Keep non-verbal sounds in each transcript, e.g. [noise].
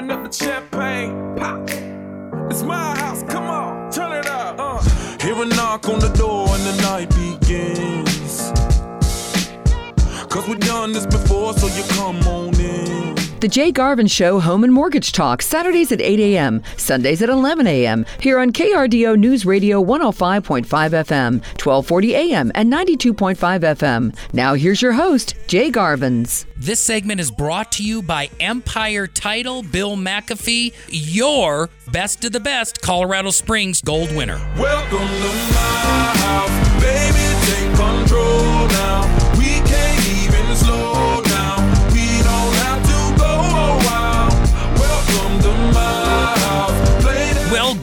open up the champagne. Pop. It's my house, come on, turn it up. Uh. Hear a knock on the door and the night begins. Cause we've done this before, so you come on in. The Jay Garvin Show Home and Mortgage Talk, Saturdays at 8 a.m., Sundays at 11 a.m., here on KRDO News Radio 105.5 FM, 1240 a.m., and 92.5 FM. Now here's your host, Jay Garvins. This segment is brought to you by Empire Title, Bill McAfee, your best of the best Colorado Springs gold winner. Welcome to my house, baby, take control now. We can't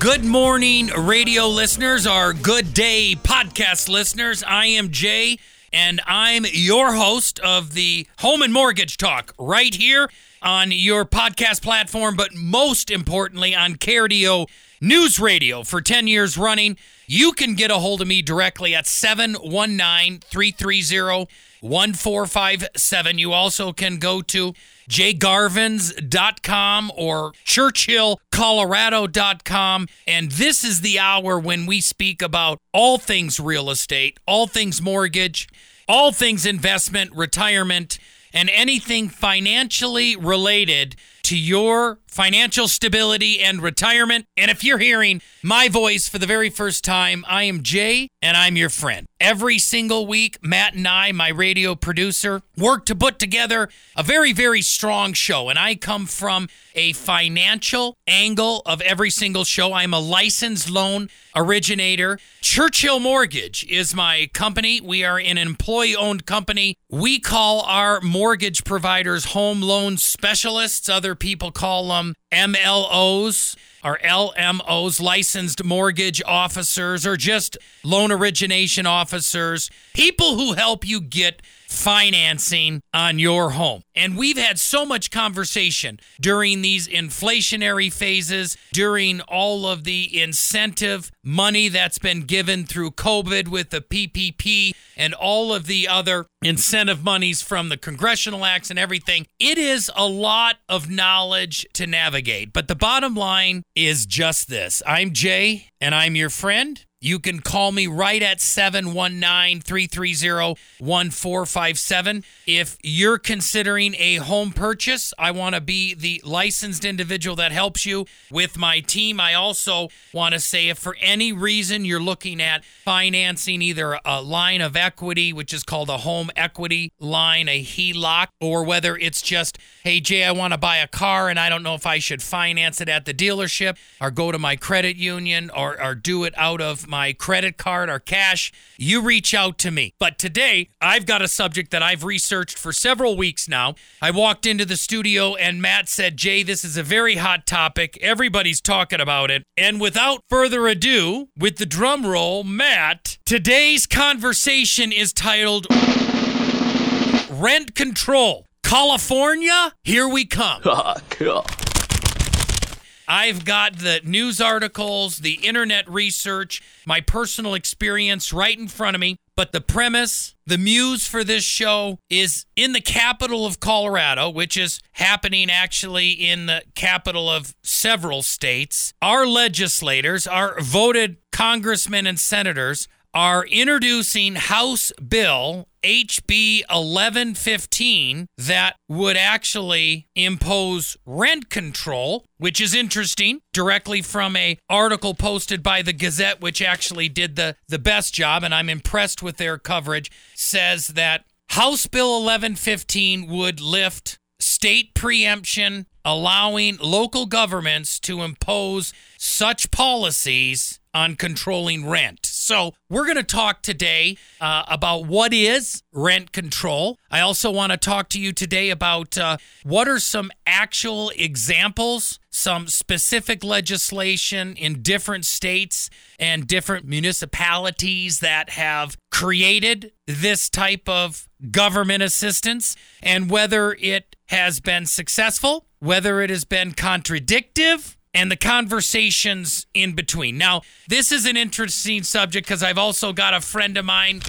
good morning, radio listeners, our good day podcast listeners. I am Jay, and I'm your host of the Home and Mortgage Talk right here on your podcast platform, but most importantly on KRDO News Radio for 10 years running. You can get a hold of me directly at 719 330 1457. You also can go to jgarvins.com or churchillcolorado.com. And this is the hour when we speak about all things real estate, all things mortgage, all things investment, retirement, and anything financially related to your financial stability and retirement. And if you're hearing my voice for the very first time, I am Jay and I'm your friend. Every single week, Matt and I, my radio producer, work to put together a very, very strong show. And I come from a financial angle of every single show. I'm a licensed loan originator. Churchill Mortgage is my company. We are an employee owned company. We call our mortgage providers home loan specialists. Other people call them Um, MLOs or LMOs, licensed mortgage officers, or just loan origination officers, people who help you get financing on your home. And we've had so much conversation during these inflationary phases, during all of the incentive money that's been given through COVID with the PPP and all of the other incentive monies from the congressional acts and everything. It is a lot of knowledge to navigate. But the bottom line is just this I'm Jay, and I'm your friend. You can call me right at 719 330 1457. If you're considering a home purchase, I want to be the licensed individual that helps you with my team. I also want to say if for any reason you're looking at financing either a line of equity, which is called a home equity line, a HELOC, or whether it's just, hey, Jay, I want to buy a car and I don't know if I should finance it at the dealership or go to my credit union or, or do it out of my credit card or cash, you reach out to me. But today, I've got a subject that I've researched for several weeks now. I walked into the studio and Matt said, Jay, this is a very hot topic. Everybody's talking about it. And without further ado, with the drum roll, Matt, today's conversation is titled Rent Control. California, here we come. [laughs] Ah, I've got the news articles, the internet research, my personal experience right in front of me. But the premise, the muse for this show is in the capital of Colorado, which is happening actually in the capital of several states. Our legislators, our voted congressmen and senators, are introducing House Bill HB 1115 that would actually impose rent control, which is interesting, directly from a article posted by the Gazette which actually did the the best job and I'm impressed with their coverage says that House Bill 1115 would lift state preemption allowing local governments to impose such policies on controlling rent. So, we're going to talk today uh, about what is rent control. I also want to talk to you today about uh, what are some actual examples, some specific legislation in different states and different municipalities that have created this type of government assistance, and whether it has been successful, whether it has been contradictive and the conversations in between. Now, this is an interesting subject because I've also got a friend of mine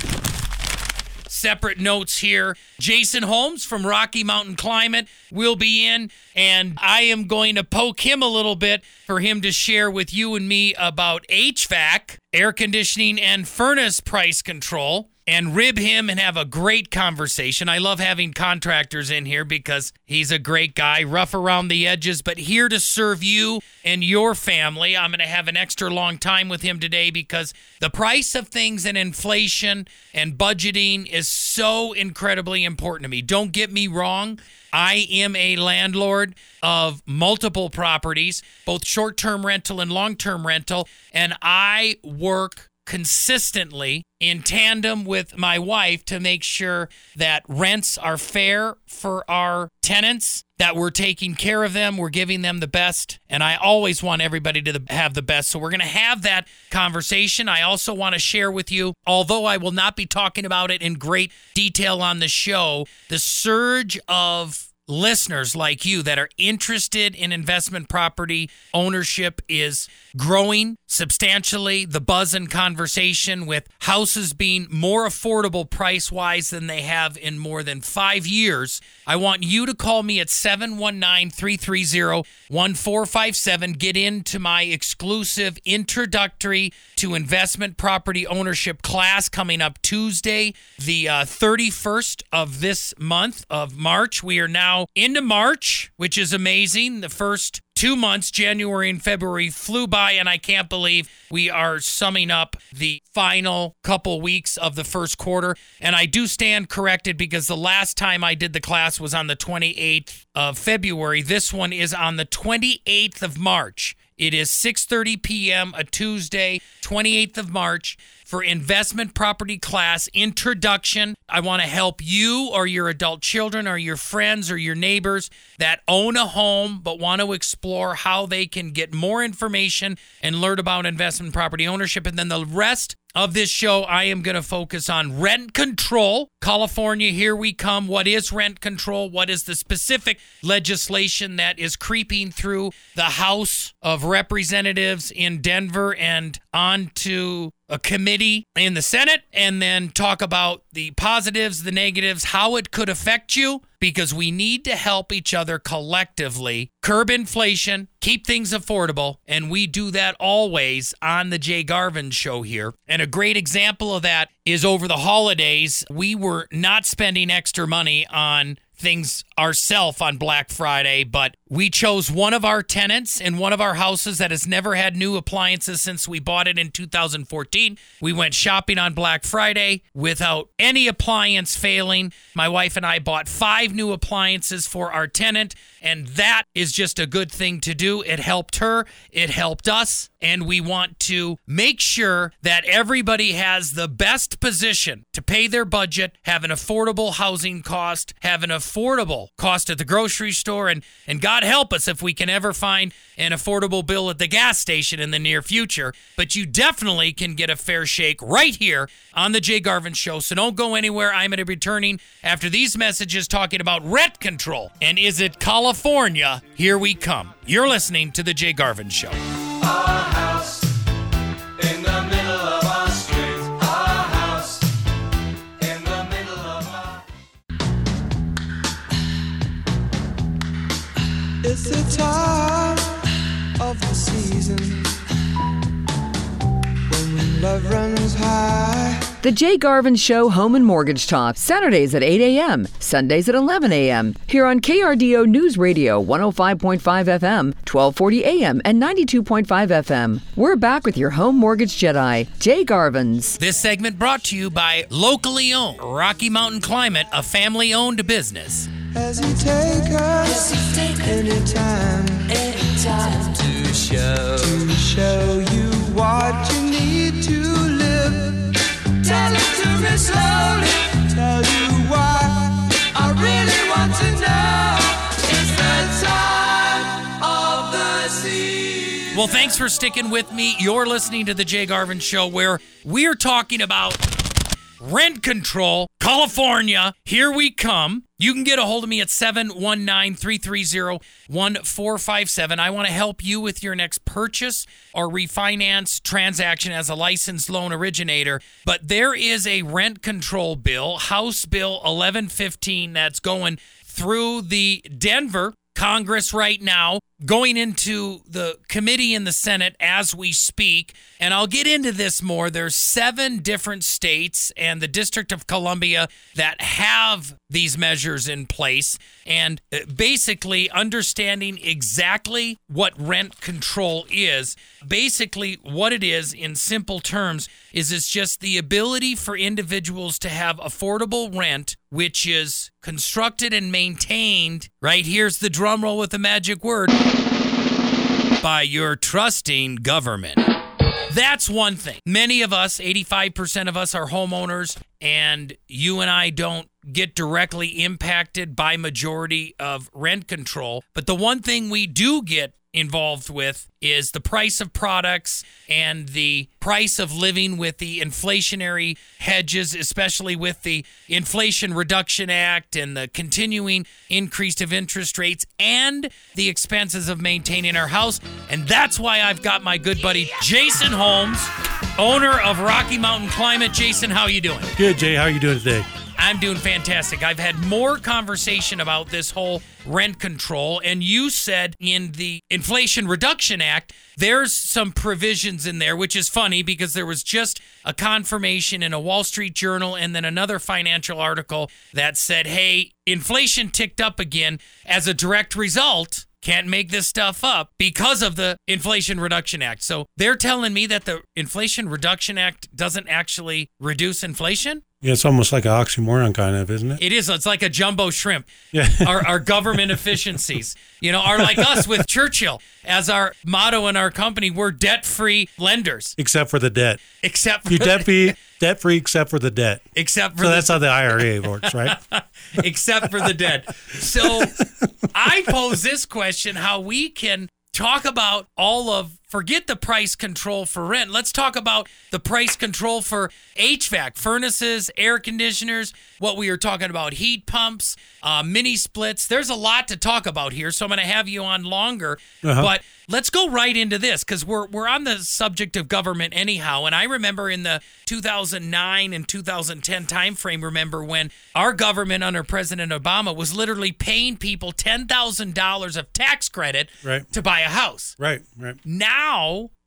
separate notes here. Jason Holmes from Rocky Mountain Climate will be in, and I am going to poke him a little bit for him to share with you and me about HVAC, air conditioning, and furnace price control and rib him and have a great conversation. I love having contractors in here because he's a great guy, rough around the edges, but here to serve you and your family. I'm going to have an extra long time with him today because the price of things and inflation and budgeting is so incredibly important to me. Don't get me wrong. I am a landlord of multiple properties, both short term rental and long term rental, and I work consistently in tandem with my wife to make sure that rents are fair for our tenants, that we're taking care of them, we're giving them the best. And I always want everybody to have the best. So we're going to have that conversation. I also want to share with you, although I will not be talking about it in great detail on the show, the surge of listeners like you that are interested in investment property ownership is growing substantially. The buzz and conversation with houses being more affordable price wise than they have in more than five years. I want you to call me at 719 330 1457. Get into my exclusive introductory to investment property ownership class coming up Tuesday, the uh, 31st of this month of March. We are now into March, which is amazing. The first two months, January and February, flew by, and I can't believe we are summing up the final couple weeks of the first quarter. And I do stand corrected because the last time I did the class was on the 28th of February. This one is on the 28th of March. It is 6:30 p.m. a Tuesday, 28th of March for investment property class introduction. I want to help you or your adult children or your friends or your neighbors that own a home but want to explore how they can get more information and learn about investment property ownership. And then the rest of this show, I am going to focus on rent control. California, here we come. What is rent control? What is the specific legislation that is creeping through the House of Representatives in Denver and on to a committee in the Senate and then talk about the positives, the negatives, how it could affect you, because we need to help each other collectively curb inflation, keep things affordable, and we do that always on the Jay Garvin show here. And a great example of that is over the holidays, we were not spending extra money on things ourselves on Black Friday, but we chose one of our tenants in one of our houses that has never had new appliances since we bought it in 2014. We went shopping on Black Friday without any appliance failing. My wife and I bought five new appliances for our tenant, and that is just a good thing to do. It helped her, it helped us, and we want to make sure that everybody has the best position to pay their budget, have an affordable housing cost, have an affordable cost at the grocery store, and, and God help us if we can ever find an affordable bill at the gas station in the near future. But you definitely can get a fair shake right here on the Jay Garvin Show. So don't go anywhere. I'm going to be returning after these messages talking about rent control. And is it California? Here we come. You're listening to the Jay Garvin Show. Our house in the middle of our street. Our house in the middle of our. It's the time of the season when love runs high. The Jay Garvin Show Home and Mortgage Talk, Saturdays at 8 a.m., Sundays at 11 a.m. Here on KRDO News Radio 105.5 FM, 1240 a.m., and 92.5 FM. We're back with your home mortgage Jedi, Jay Garvin's. This segment brought to you by locally owned Rocky Mountain Climate, a family owned business. As you take us anytime to show. to show you what you need to Well, thanks for sticking with me. You're listening to the Jay Garvin Show, where we're talking about Rent control, California. Here we come. You can get a hold of me at 719 330 1457. I want to help you with your next purchase or refinance transaction as a licensed loan originator. But there is a rent control bill, House Bill 1115, that's going through the Denver Congress right now, going into the committee in the Senate as we speak. And I'll get into this more. There's seven different states and the District of Columbia that have these measures in place. And uh, basically, understanding exactly what rent control is. Basically, what it is in simple terms is it's just the ability for individuals to have affordable rent, which is constructed and maintained. Right here's the drum roll with the magic word by your trusting government. That's one thing. Many of us, 85% of us, are homeowners, and you and I don't get directly impacted by majority of rent control. But the one thing we do get involved with is the price of products and the price of living with the inflationary hedges, especially with the Inflation Reduction Act and the continuing increase of interest rates and the expenses of maintaining our house. And that's why I've got my good buddy Jason Holmes, owner of Rocky Mountain Climate. Jason, how you doing? Good, Jay. How are you doing today? I'm doing fantastic. I've had more conversation about this whole rent control, and you said in the Inflation Reduction Act, there's some provisions in there, which is funny because there was just a confirmation in a Wall Street Journal and then another financial article that said, hey, inflation ticked up again as a direct result. Can't make this stuff up because of the Inflation Reduction Act. So they're telling me that the Inflation Reduction Act doesn't actually reduce inflation? Yeah, it's almost like an oxymoron, kind of, isn't it? It is. It's like a jumbo shrimp. Yeah. [laughs] Our, our government efficiencies, you know, are like us with Churchill as our motto in our company. We're debt free lenders, Except for the debt. except for You're debt free, [laughs] debt free, except for the debt. except for So the, that's how the IRA works, right? [laughs] except for the dead. So I pose this question: How we can talk about all of forget the price control for rent. Let's talk about the price control for HVAC, furnaces, air conditioners. What we were talking about, heat pumps, uh, mini splits. There's a lot to talk about here, so I'm going to have you on longer. But let's go right into this because we're we're on the subject of government anyhow. And I remember in the 2009 and 2010 timeframe, remember when our government under President Obama was literally paying people ten thousand dollars of tax credit Right. to buy a house. right, right. Now,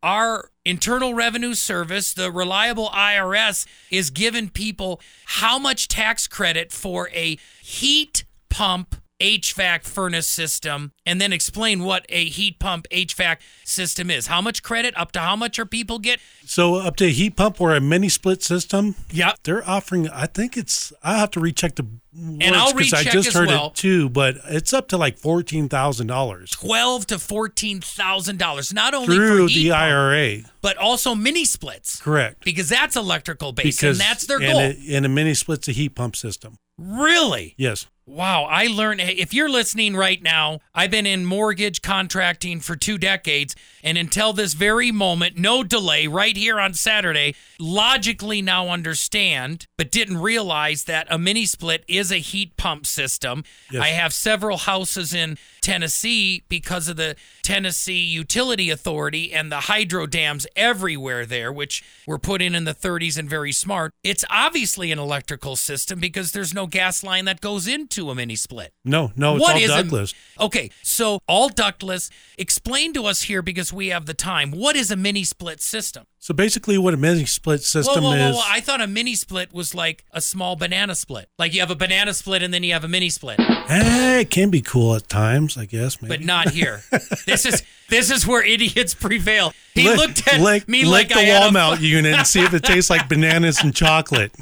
our Internal Revenue Service, the reliable IRS, is giving people how much tax credit for a heat pump HVAC furnace system, and then explain what a heat pump HVAC system is. How much credit? Up to how much are people get? So up to a heat pump or a mini split system, Yeah. they're offering. I think it's. I have to recheck the. And I'll I just as heard well. it too, but it's up to like fourteen thousand dollars Twelve to fourteen thousand dollars, not only through the pump, IRA. but also mini splits, Correct. because that's electrical based, Because and that's their and goal. A, and a mini split's a heat pump system. really? Yes. Wow, I learned. If you're listening right now, I've been in mortgage contracting for two decades, and until this very moment, no delay, right here on Saturday, logically now understand, but didn't realize that a mini split is a heat pump system. Yes. I have several houses in Tennessee because of the Tennessee Utility Authority and the hydro dams everywhere there, which were put in in the 30s and very smart. It's obviously an electrical system because there's no gas line that goes into a mini split. No, no, it's What all is a- ductless. okay, so all ductless. Explain to us here because we have the time. What is a mini split system? So basically, what a mini split system whoa, whoa, is. whoa! I thought a mini split was like a small banana split. Like you have a banana split and then you have a mini split. Eh, it can be cool at times, I guess. Maybe. but not here. [laughs] this is this is where idiots prevail. He Lick- looked at lick, me lick like I the had wall a mount unit and see if it tastes like [laughs] bananas and chocolate. [laughs]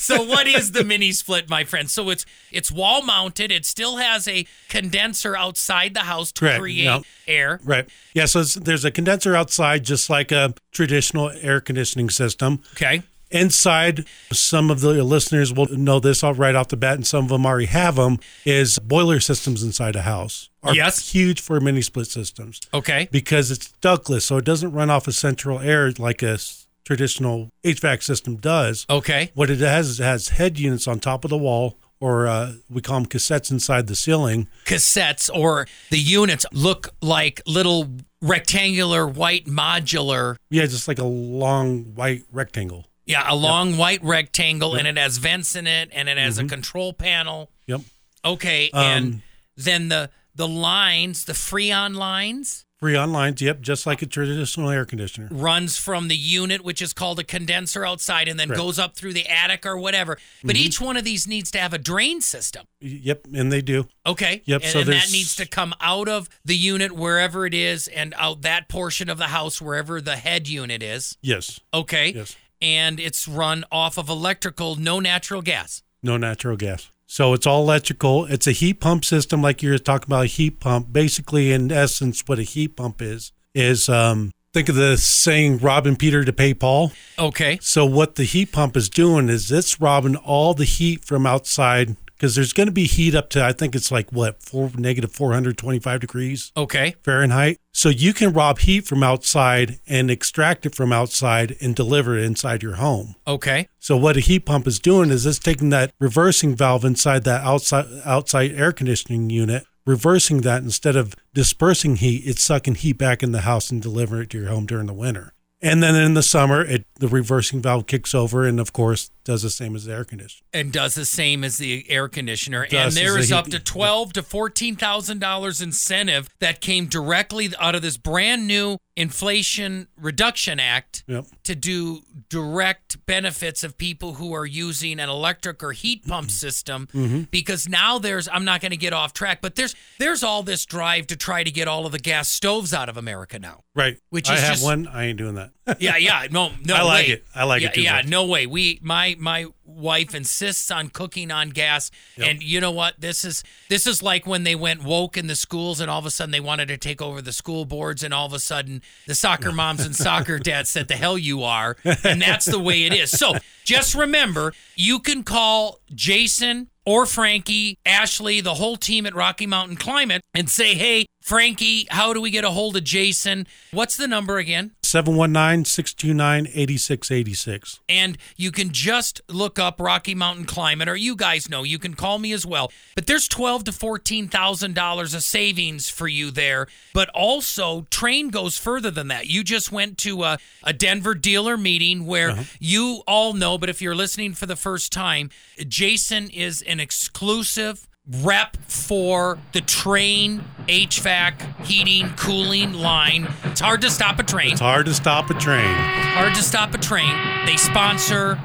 So what is the mini split, my friend? So it's it's wall mounted. It still has a condenser outside the house to create air. Right. Yeah. So it's, there's a condenser outside, just like a traditional air conditioning system. Okay. Inside, some of the listeners will know this all right off the bat, and some of them already have them. Is boiler systems inside a house are Yes. huge for mini split systems Okay. because it's ductless, so it doesn't run off of central air like a traditional HVAC system does. Okay. What it has is it has head units on top of the wall, or uh, we call them cassettes inside the ceiling. Cassettes or the units look like little rectangular white modular. Yeah, just like a long white rectangle. Yeah, a long white rectangle, and it has vents in it, and it has a control panel. Yep. Okay, Um, and then the the lines, the Freon lines, Freon lines, yep, just like a traditional air conditioner. runs from the unit, which is called a condenser outside, and then Correct. goes up through the attic or whatever. But mm-hmm. each one of these needs to have a drain system. Yep, and they do. Okay. Yep, And, so and that needs to come out of the unit wherever it is, and out that portion of the house wherever the head unit is. Yes, Okay. yes. And it's run off of electrical, no natural gas. No natural gas. So it's all electrical. It's a heat pump system, like you were talking about a heat pump. Basically, in essence, what a heat pump is is um, think of the saying "robbing Peter to pay Paul." Okay. So what the heat pump is doing is it's robbing all the heat from outside because there's going to be heat up to I think it's like what four negative 425 degrees Okay. Fahrenheit. So you can rob heat from outside and extract it from outside and deliver it inside your home. Okay. So what a heat pump is doing is it's taking that reversing valve inside that outside outside air conditioning unit, reversing that instead of dispersing heat, it's sucking heat back in the house and delivering it to your home during the winter. And then in the summer, it the reversing valve kicks over and of course does the same as the air conditioner. And does the same as the air conditioner. Does and there is the up to twelve to fourteen thousand dollars incentive that came directly out of this brand new Inflation Reduction Act Yep. to do direct benefits of people who are using an electric or heat pump system Mm-hmm. because now there's I'm not going to get off track but there's there's all this drive to try to get all of the gas stoves out of America now. Right. Which I is have just- one. I ain't doing that. Yeah, yeah, no, no. I like way. it. I like it yeah, too Yeah, much. no way. We, my, my wife insists on cooking on gas, and you know what? This is this is like when they went woke in the schools, and all of a sudden they wanted to take over the school boards, and all of a sudden the soccer moms and soccer [laughs] dads said, "The hell you are," and that's the way it is. So just remember, you can call Jason or Frankie, Ashley, the whole team at Rocky Mountain Climate, and say, "Hey, Frankie, how do we get a hold of Jason? What's the number again?" 719-629-8686. and you can just look up Rocky Mountain Climate, or you guys know you can call me as well. But there's twelve to fourteen thousand dollars of savings for you there. But also, Trane goes further than that. You just went to a, a Denver dealer meeting where you all know, but if you're listening for the first time, Jason is an exclusive rep for the Trane HVAC heating cooling line. It's hard to stop a Trane It's hard to stop a Trane. hard to stop a Trane. They sponsor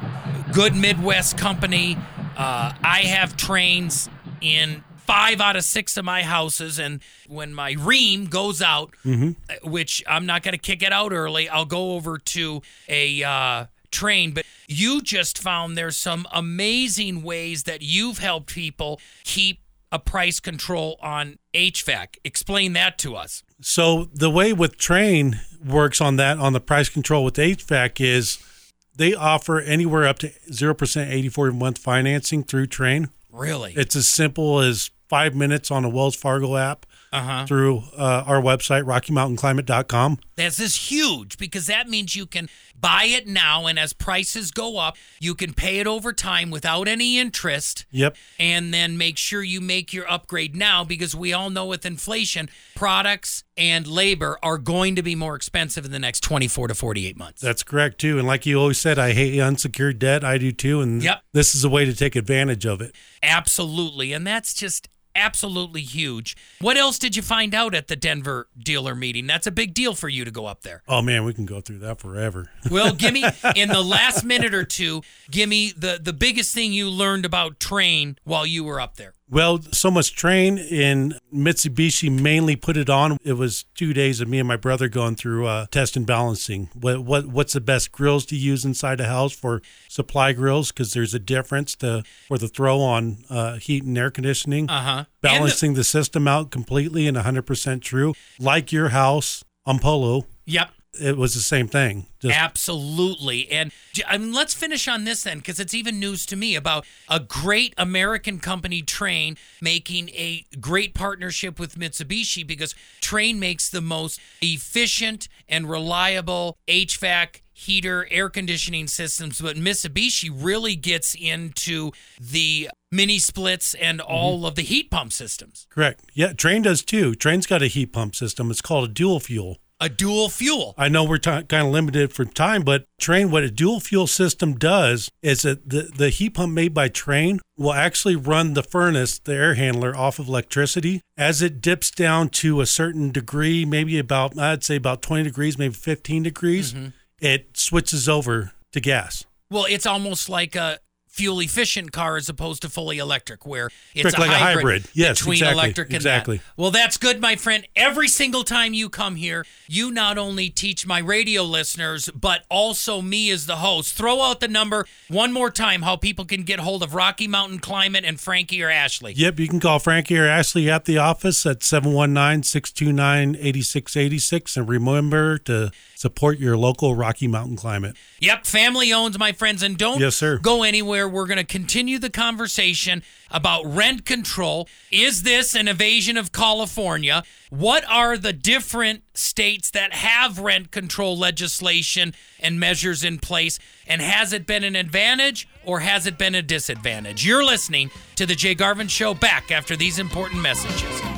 good Midwest company. Uh, I have Tranes in five out of six of my houses, and when my Rheem goes out, uh, which I'm not going to kick it out early, I'll go over to a uh, Trane. But you just found there's some amazing ways that you've helped people keep a price control on HVAC. Explain that to us. So the way with Trane works on that on the price control with HVAC is they offer anywhere up to 0% 84 month financing through Trane. Really? It's as simple as five minutes on a Wells Fargo app Uh-huh. through uh, our website, RockyMountainClimate.com. This is huge because that means you can buy it now, and as prices go up, you can pay it over time without any interest. Yep. And then make sure you make your upgrade now because we all know with inflation, products and labor are going to be more expensive in the next 24 to 48 months. That's correct too. And like you always said, I hate unsecured debt. I do too. And Yep. this is a way to take advantage of it. Absolutely. And that's just absolutely huge. What else did you find out at the Denver dealer meeting? That's a big deal for you to go up there. Oh man, we can go through that forever. [laughs] Well, give me in the last minute or two, give me the the biggest thing you learned about Trane while you were up there. Well, so much Trane in Mitsubishi mainly put it on. It was two days of me and my brother going through uh, test and balancing. What what what's the best grills to use inside a house for supply grills? Because there's a difference to for the throw on uh, heat and air conditioning. Uh huh. Balancing the, system out completely and 100% true, like your house on Polo. Yep. It was the same thing. Just Absolutely. And I mean, let's finish on this then, because it's even news to me about a great American company, Trane, making a great partnership with Mitsubishi because Trane makes the most efficient and reliable HVAC heater, air conditioning systems, but Mitsubishi really gets into the mini splits and mm-hmm. all of the heat pump systems. Correct. Yeah, Trane does too. Trane's got a heat pump system. It's called a dual fuel. A dual fuel. I know we're ti kind of limited for time, but Trane, what a dual fuel system does is that the, the heat pump made by Trane will actually run the furnace, the air handler, off of electricity. As it dips down to a certain degree, maybe about, I'd say about 20 degrees, maybe 15 degrees, mm-hmm. it switches over to gas. Well, it's almost like a fuel efficient car as opposed to fully electric, where it's a, like a hybrid hybrid. Yes, between exactly, electric and exactly. that. Well, that's good, my friend. Every single time you come here, you not only teach my radio listeners, but also me as the host. Throw out the number one more time how people can get hold of Rocky Mountain Climate and Frankie or Ashley. Yep, you can call Frankie or Ashley at the office at 719 629 8686. And remember to support your local Rocky Mountain climate. Yep, family owns, my friends, and don't Yes, sir. go anywhere. We're going to continue the conversation about rent control. Is this an evasion of California? What are the different states that have rent control legislation and measures in place? And has it been an advantage or has it been a disadvantage? You're listening to the Jay Garvin Show back after these important messages.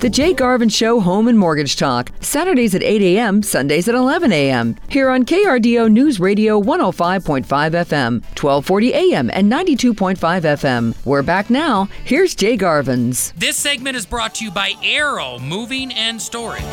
The Jay Garvin Show Home and Mortgage Talk, Saturdays at 8 a.m., Sundays at 11 a.m. Here on KRDO News Radio 105.5 FM, 1240 a.m., and 92.5 FM. We're back now. Here's Jay Garvin's. This segment is brought to you by Arrow Moving and Storage.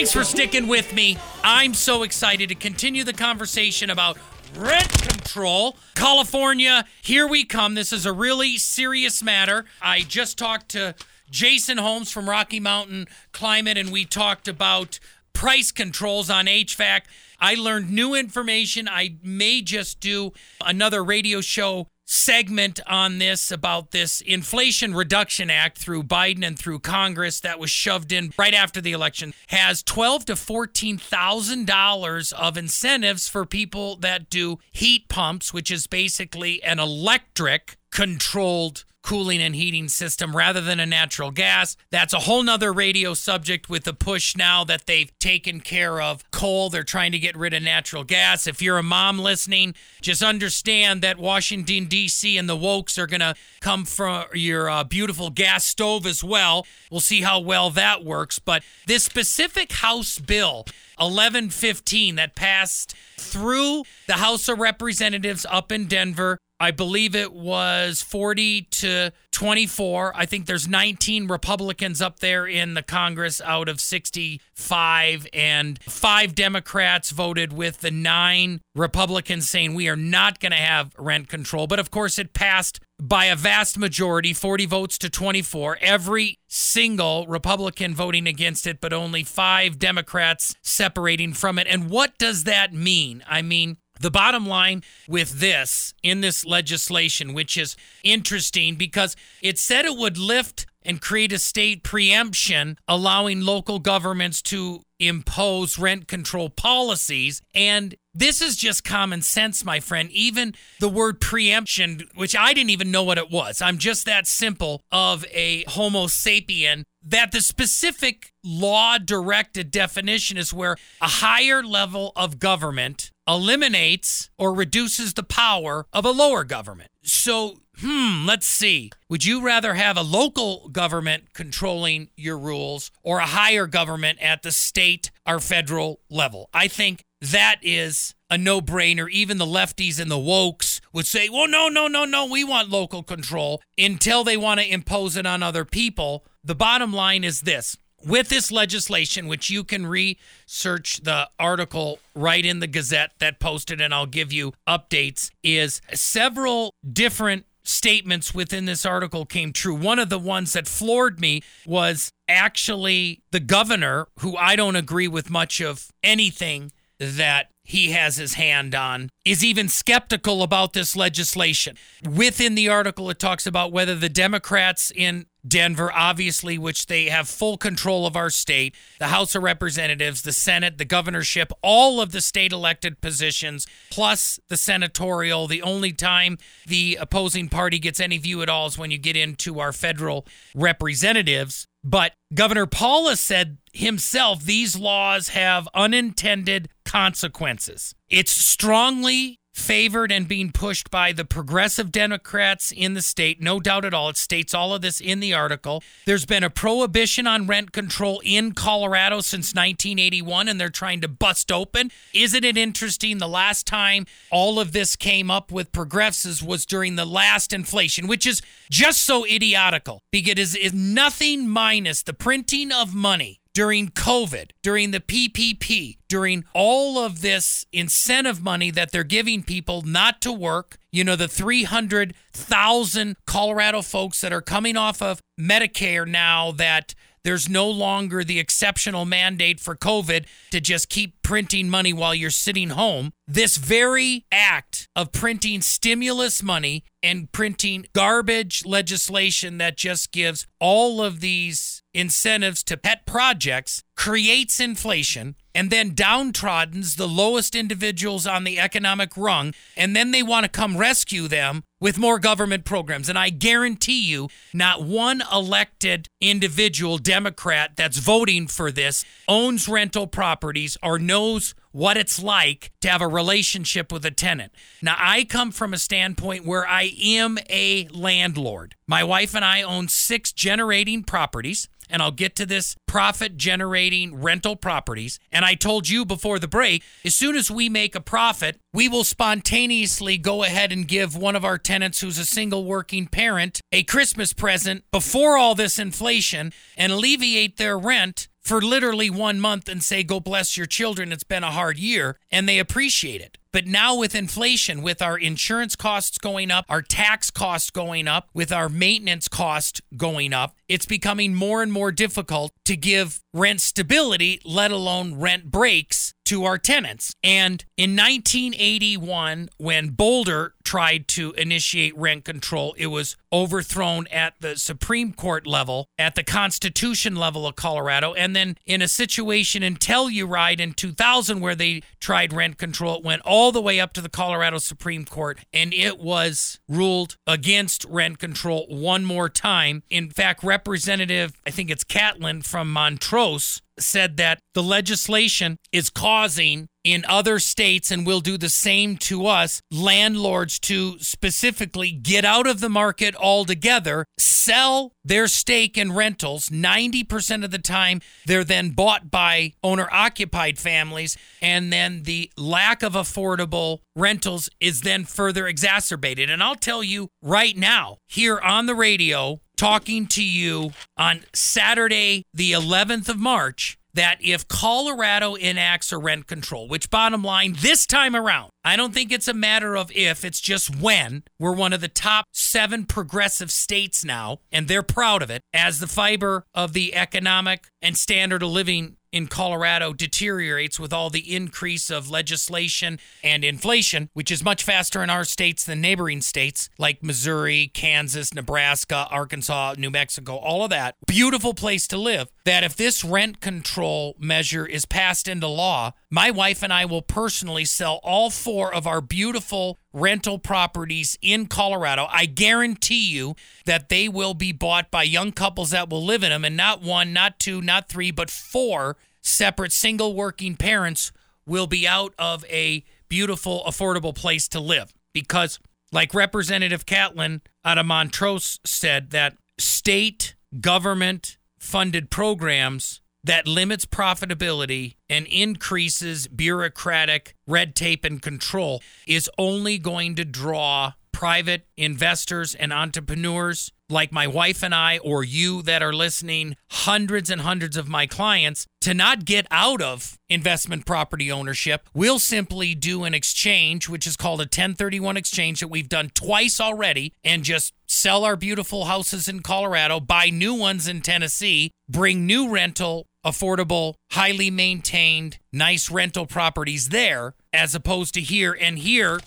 Thanks for sticking with me. I'm so excited to continue the conversation about rent control. California, here we come. This is a really serious matter. I just talked to Jason Holmes from Rocky Mountain Climate, and we talked about price controls on HVAC. I learned new information. I may just do another radio show segment on this about this Inflation Reduction Act through Biden and through Congress that was shoved in right after the election has twelve to fourteen thousand dollars of incentives for people that do heat pumps, which is basically an electric controlled cooling and heating system rather than a natural gas. That's a whole nother radio subject with the push now that they've taken care of coal. They're trying to get rid of natural gas. If you're a mom listening, just understand that Washington, D.C. and the Wokes are going to come from your uh, beautiful gas stove as well. We'll see how well that works. But this specific House bill, 1115, that passed through the House of Representatives up in Denver. I believe it was 40 to 24. I think there's 19 Republicans up there in the Congress out of 65, and five Democrats voted with the nine Republicans saying we are not going to have rent control. But of course, it passed by a vast majority 40 votes to 24. Every single Republican voting against it, but only five Democrats separating from it. And what does that mean? I mean, the bottom line with this in this legislation, which is interesting because it said it would lift and create a state preemption, allowing local governments to impose rent control policies. And this is just common sense, my friend. Even the word preemption, which I didn't even know what it was, I'm just that simple of a Homo sapien, that the specific law directed definition is where a higher level of government eliminates or reduces the power of a lower government. So, hmm, let's see. Would you rather have a local government controlling your rules or a higher government at the state or federal level? I think that is a no brainer. Even the lefties and the wokes would say, well, no, no, no, no, we want local control until they want to impose it on other people. The bottom line is this with this legislation, which you can research the article right in the Gazette that posted, and I'll give you updates, is several different statements within this article came true. One of the ones that floored me was actually the governor, who I don't agree with much of anything that he has his hand on, is even skeptical about this legislation. Within the article, it talks about whether the Democrats in Denver, obviously, which they have full control of our state, the House of Representatives, the Senate, the governorship, all of the state elected positions, plus the senatorial. The only time the opposing party gets any view at all is when you get into our federal representatives. But Governor Polis said himself these laws have unintended consequences. It's strongly favored and being pushed by the progressive Democrats in the state. No doubt at all. It states all of this in the article. There's been a prohibition on rent control in Colorado since 1981, and they're trying to bust open. Isn't it interesting? The last time all of this came up with progressives was during the last inflation, which is just so idiotical because it is, is nothing minus the printing of money during COVID, during the PPP, during all of this incentive money that they're giving people not to work. You know, the 300,000 Colorado folks that are coming off of Medicare now that there's no longer the exceptional mandate for COVID to just keep printing money while you're sitting home. This very act of printing stimulus money and printing garbage legislation that just gives all of these incentives to pet projects creates inflation and then downtroddens the lowest individuals on the economic rung and then they want to come rescue them with more government programs and i guarantee you not one elected individual democrat that's voting for this owns rental properties or knows what it's like to have a relationship with a tenant. Now, I come from a standpoint where I am a landlord. My wife and I own six generating properties and I'll get to this profit generating rental properties. And I told you before the break, as soon as we make a profit, we will spontaneously go ahead and give one of our tenants who's a single working parent a Christmas present before all this inflation and alleviate their rent for literally one month and say, Go bless your children. It's been a hard year. And they appreciate it. But now, with inflation, with our insurance costs going up, our tax costs going up, with our maintenance cost going up, it's becoming more and more difficult to give rent stability, let alone rent breaks to our tenants. And in 1981, when Boulder tried to initiate rent control, it was overthrown at the Supreme Court level, at the Constitution level of Colorado, and then in a situation in Telluride in 2000 where they tried rent control, it went all the way up to the Colorado Supreme Court, and it was ruled against rent control one more time. In fact, Representative, I think it's Catlin from Montrose, said that the legislation is causing in other states and will do the same to us landlords to specifically get out of the market altogether sell their stake in rentals. 90% of the time they're then bought by owner occupied families and then the lack of affordable rentals is then further exacerbated. And I'll tell you right now here on the radio talking to you on Saturday, the 11th of March, that if Colorado enacts a rent control, which bottom line, this time around, I don't think it's a matter of if, it's just when. We're one of the top seven progressive states now, and they're proud of it. As the fiber of the economic and standard of living in Colorado deteriorates with all the increase of legislation and inflation, which is much faster in our states than neighboring states like Missouri, Kansas, Nebraska, Arkansas, New Mexico, all of that. Beautiful place to live. That if this rent control measure is passed into law, my wife and I will personally sell all four of our beautiful rental properties in Colorado. I guarantee you that they will be bought by young couples that will live in them, and not one, not two, not three, but four separate single working parents will be out of a beautiful, affordable place to live. Because, like Representative Catlin out of Montrose said, that state government funded programs that limits profitability and increases bureaucratic red tape and control is only going to draw private investors and entrepreneurs like my wife and I, or you that are listening, hundreds and hundreds of my clients, to not get out of investment property ownership, we'll simply do an exchange, which is called a 1031 exchange that we've done twice already, and just sell our beautiful houses in Colorado, buy new ones in Tennessee, bring new rental, affordable, highly maintained, nice rental properties there, as opposed to here. And here,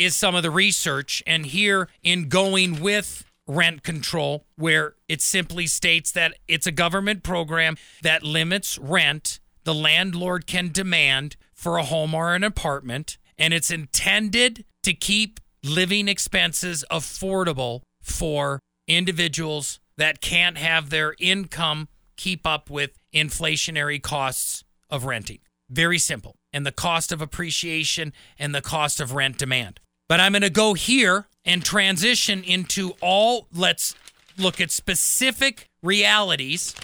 is some of the research. And here, in going with rent control, where it simply states that it's a government program that limits rent the landlord can demand for a home or an apartment, and it's intended to keep living expenses affordable for individuals that can't have their income keep up with inflationary costs of renting. Very simple. And the cost of appreciation and the cost of rent demand. But I'm going to go here and transition into all, let's look at specific realities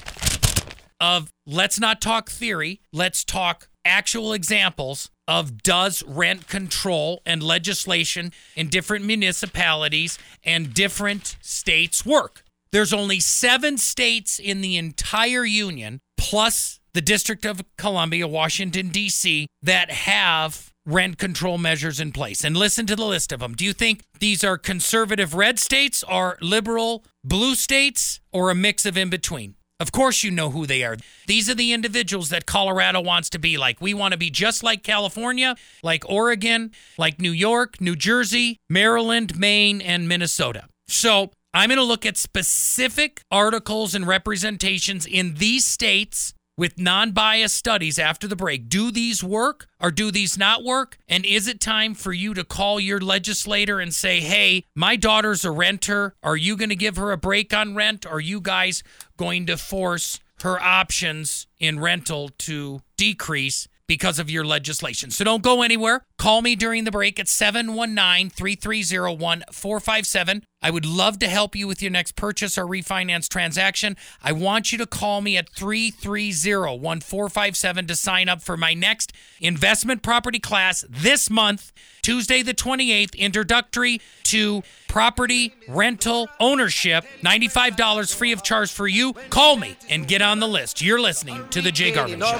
of let's not talk theory, let's talk actual examples of does rent control and legislation in different municipalities and different states work. There's only 7 states in the entire union plus the District of Columbia, Washington D.C. that have rent control measures in place. And listen to the list of them. Do you think these are conservative red states or liberal blue states or a mix of in between? Of course, you know who they are. These are the individuals that Colorado wants to be like. We want to be just like California, like Oregon, like New York, New Jersey, Maryland, Maine, and Minnesota. So I'm going to look at specific articles and representations in these states with non biased studies after the break. Do these work or do these not work? And is it time for you to call your legislator and say, hey, my daughter's a renter. Are you going to give her a break on rent? Are you guys going to force her options in rental to decrease? Because of your legislation. So don't go anywhere. Call me during the break at 719 330 1457. I would love to help you with your next purchase or refinance transaction. I want you to call me at 330 1457 to sign up for my next investment property class this month, Tuesday the 28th, introductory to property rental ownership. $95 free of charge for you. Call me and get on the list. You're listening to The Jay Garvin In Show.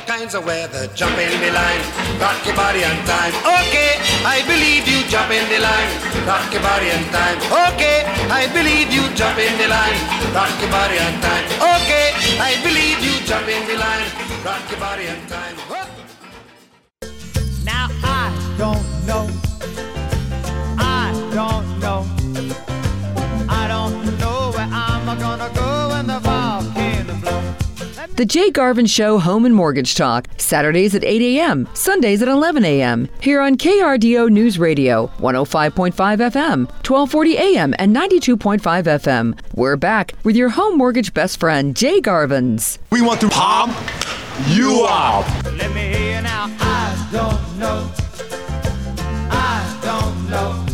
Okay, I believe you, jump in the line, rock your body on time. Okay, I believe you, jump in the line, rock your body on time. Okay, I believe you, jump in the line, rock your body on time. Now I don't know. The Jay Garvin Show Home and Mortgage Talk, Saturdays at 8 a.m., Sundays at 11 a.m. Here on KRDO News Radio, 105.5 FM, 1240 a.m., and 92.5 FM. We're back with your home mortgage best friend, Jay Garvins. We want to pump you out. Let me hear you now. I don't know. I don't know.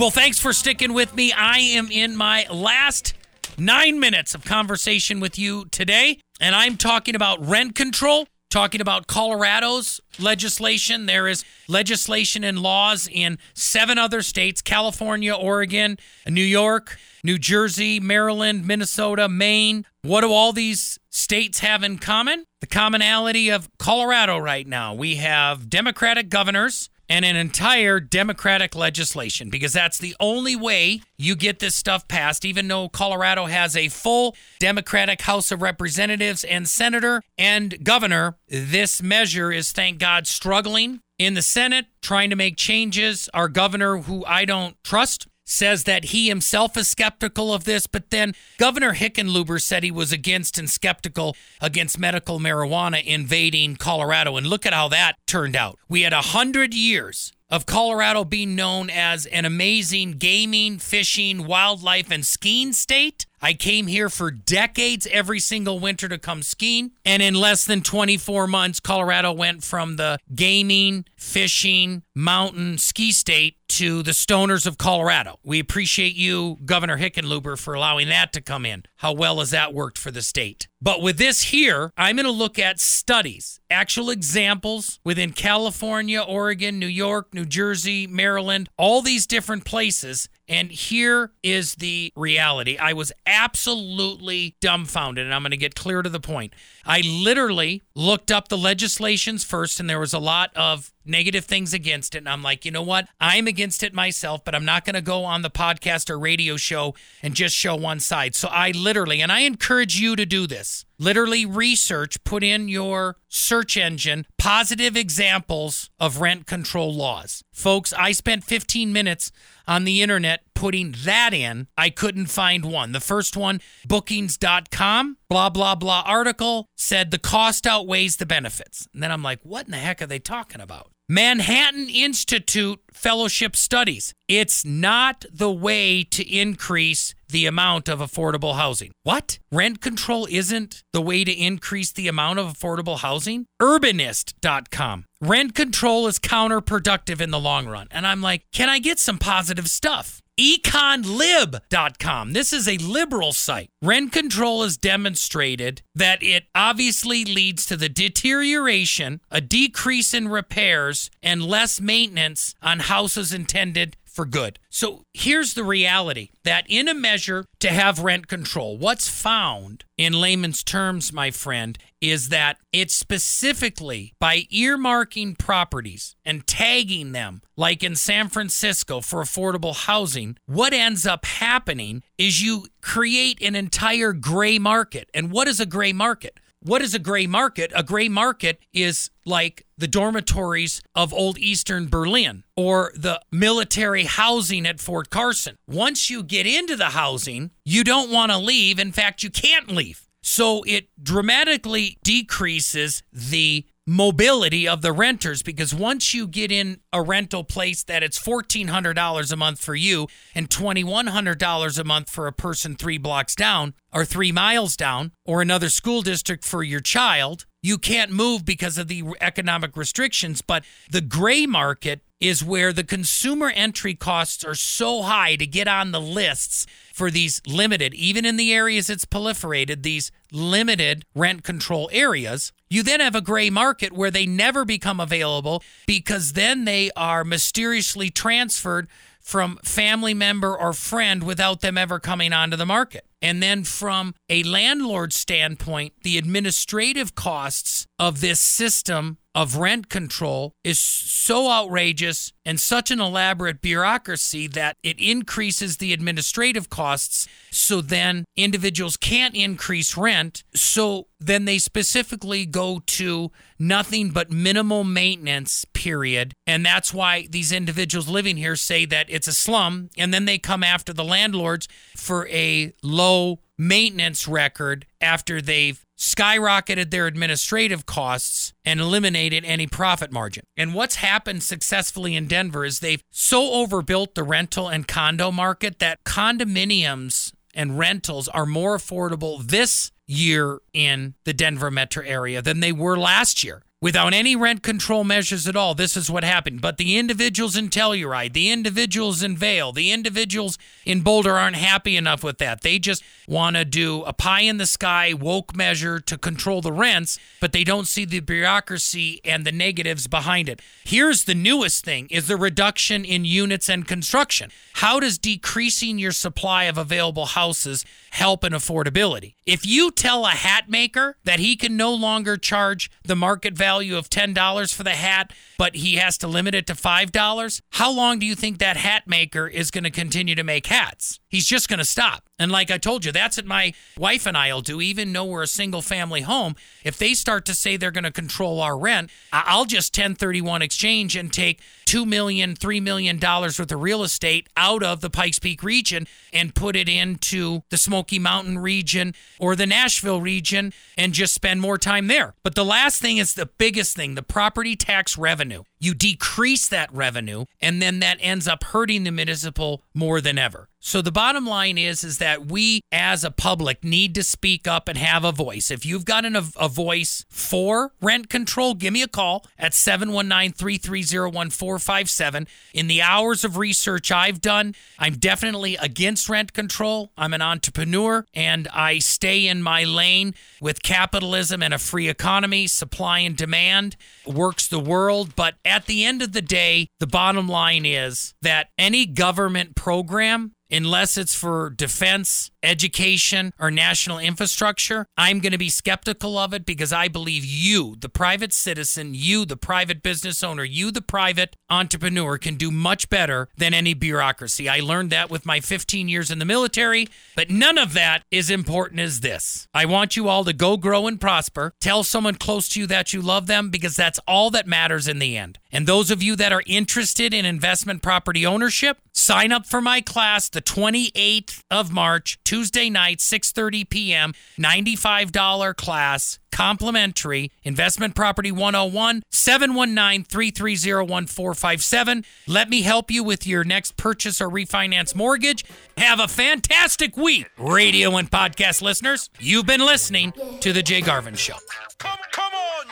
Well, thanks for sticking with me. I am in my last nine minutes of conversation with you today, and I'm talking about rent control, talking about Colorado's legislation. There is legislation and laws in seven other states California, Oregon, New York, New Jersey, Maryland, Minnesota, Maine. What do all these states have in common? The commonality of Colorado right now. We have Democratic governors and an entire Democratic legislation because that's the only way you get this stuff passed, even though Colorado has a full Democratic House of Representatives and Senator and Governor. This measure is, thank God, struggling in the Senate, trying to make changes. Our governor, who I don't trust, says that he himself is skeptical of this, but then Governor Hickenlooper said he was against and skeptical against medical marijuana invading Colorado. And look at how that turned out. We had a hundred years of Colorado being known as an amazing gaming, fishing, wildlife, and skiing state. I came here for decades every single winter to come skiing. And in less than 24 months, Colorado went from the gaming, fishing, mountain ski state to the stoners of Colorado. We appreciate you, Governor Hickenlooper, for allowing that to come in. How well has that worked for the state? But with this here, I'm going to look at studies, actual examples within California, Oregon, New York, New Jersey, Maryland, all these different places. And here is the reality. I was absolutely dumbfounded, and I'm going to get clear to the point. I literally looked up the legislations first, and there was a lot of negative things against it. And I'm like, you know what? I'm against it myself, but I'm not going to go on the podcast or radio show and just show one side. So I literally, and I encourage you to do this literally research, put in your search engine positive examples of rent control laws. Folks, I spent 15 minutes on the internet putting that in. I couldn't find one. The first one, bookings.com, blah, blah, blah article said the cost outweighs the benefits. And then I'm like, what in the heck are they talking about? Manhattan Institute Fellowship Studies. It's not the way to increase the amount of affordable housing. What? Rent control isn't the way to increase the amount of affordable housing? Urbanist.com. Rent control is counterproductive in the long run. And I'm like, can I get some positive stuff? econlib.com. This is a liberal site. Rent control has demonstrated that it obviously leads to the deterioration, a decrease in repairs, and less maintenance on houses intended for good. So here's the reality that in a measure to have rent control, what's found in layman's terms, my friend, is that it's specifically by earmarking properties and tagging them, like in San Francisco for affordable housing, what ends up happening is you create an entire gray market. And what is a gray market? What is a gray market? A gray market is like the dormitories of old Eastern Berlin or the military housing at Fort Carson. Once you get into the housing, you don't want to leave. In fact, you can't leave. So it dramatically decreases the mobility of the renters because once you get in a rental place that it's $1400 a month for you and $2100 a month for a person 3 blocks down or 3 miles down or another school district for your child you can't move because of the economic restrictions. But the gray market is where the consumer entry costs are so high to get on the lists for these limited, even in the areas it's proliferated, these limited rent control areas. You then have a gray market where they never become available because then they are mysteriously transferred from family member or friend without them ever coming onto the market. And then from a landlord standpoint, the administrative costs of this system of rent control is so outrageous and such an elaborate bureaucracy that it increases the administrative costs. So then individuals can't increase rent. So then they specifically go to nothing but minimal maintenance, period. And that's why these individuals living here say that it's a slum. And then they come after the landlords for a low maintenance record after they've skyrocketed their administrative costs and eliminated any profit margin. And what's happened successfully in Denver is they've so overbuilt the rental and condo market that condominiums and rentals are more affordable this year in the Denver metro area than they were last year. Without any rent control measures at all, this is what happened. But the individuals in Telluride, the individuals in Vail, the individuals in Boulder aren't happy enough with that. They just want to do a pie in the sky woke measure to control the rents, but they don't see the bureaucracy and the negatives behind it. Here's the newest thing is the reduction in units and construction. How does decreasing your supply of available houses help in affordability? If you tell a hat maker that he can no longer charge the market value of $10 for the hat, but he has to limit it to $5, how long do you think that hat maker is going to continue to make hats? He's just going to stop. And like I told you, that's what my wife and I will do, even though we're a single family home. If they start to say they're going to control our rent, I'll just 1031 exchange and take $2 million, $3 million worth of real estate out of the Pikes Peak region and put it into the Smoky Mountain region or the Nashville region and just spend more time there. But the last thing is the biggest thing the property tax revenue. You decrease that revenue, and then that ends up hurting the municipal more than ever. So the bottom line is is that we as a public need to speak up and have a voice. If you've got an, a, a voice for rent control, give me a call at 719-330-1457. In the hours of research I've done, I'm definitely against rent control. I'm an entrepreneur and I stay in my lane with capitalism and a free economy, supply and demand works the world, but at the end of the day, the bottom line is that any government program unless it's for defense, education, or national infrastructure, I'm going to be skeptical of it because I believe you, the private citizen, you, the private business owner, you, the private entrepreneur, can do much better than any bureaucracy. I learned that with my 15 years in the military, but none of that is important as this. I want you all to go grow and prosper. Tell someone close to you that you love them because that's all that matters in the end. And those of you that are interested in investment property ownership, sign up for my class the 28th of March, Tuesday night, 6:30 p.m. $95 class, complimentary, investment property 101, 719-330-1457. Let me help you with your next purchase or refinance mortgage. Have a fantastic week, radio and podcast listeners. You've been listening to the Jay Garvin show. Come, come on,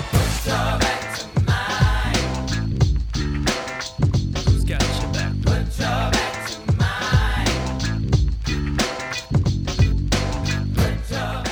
yo.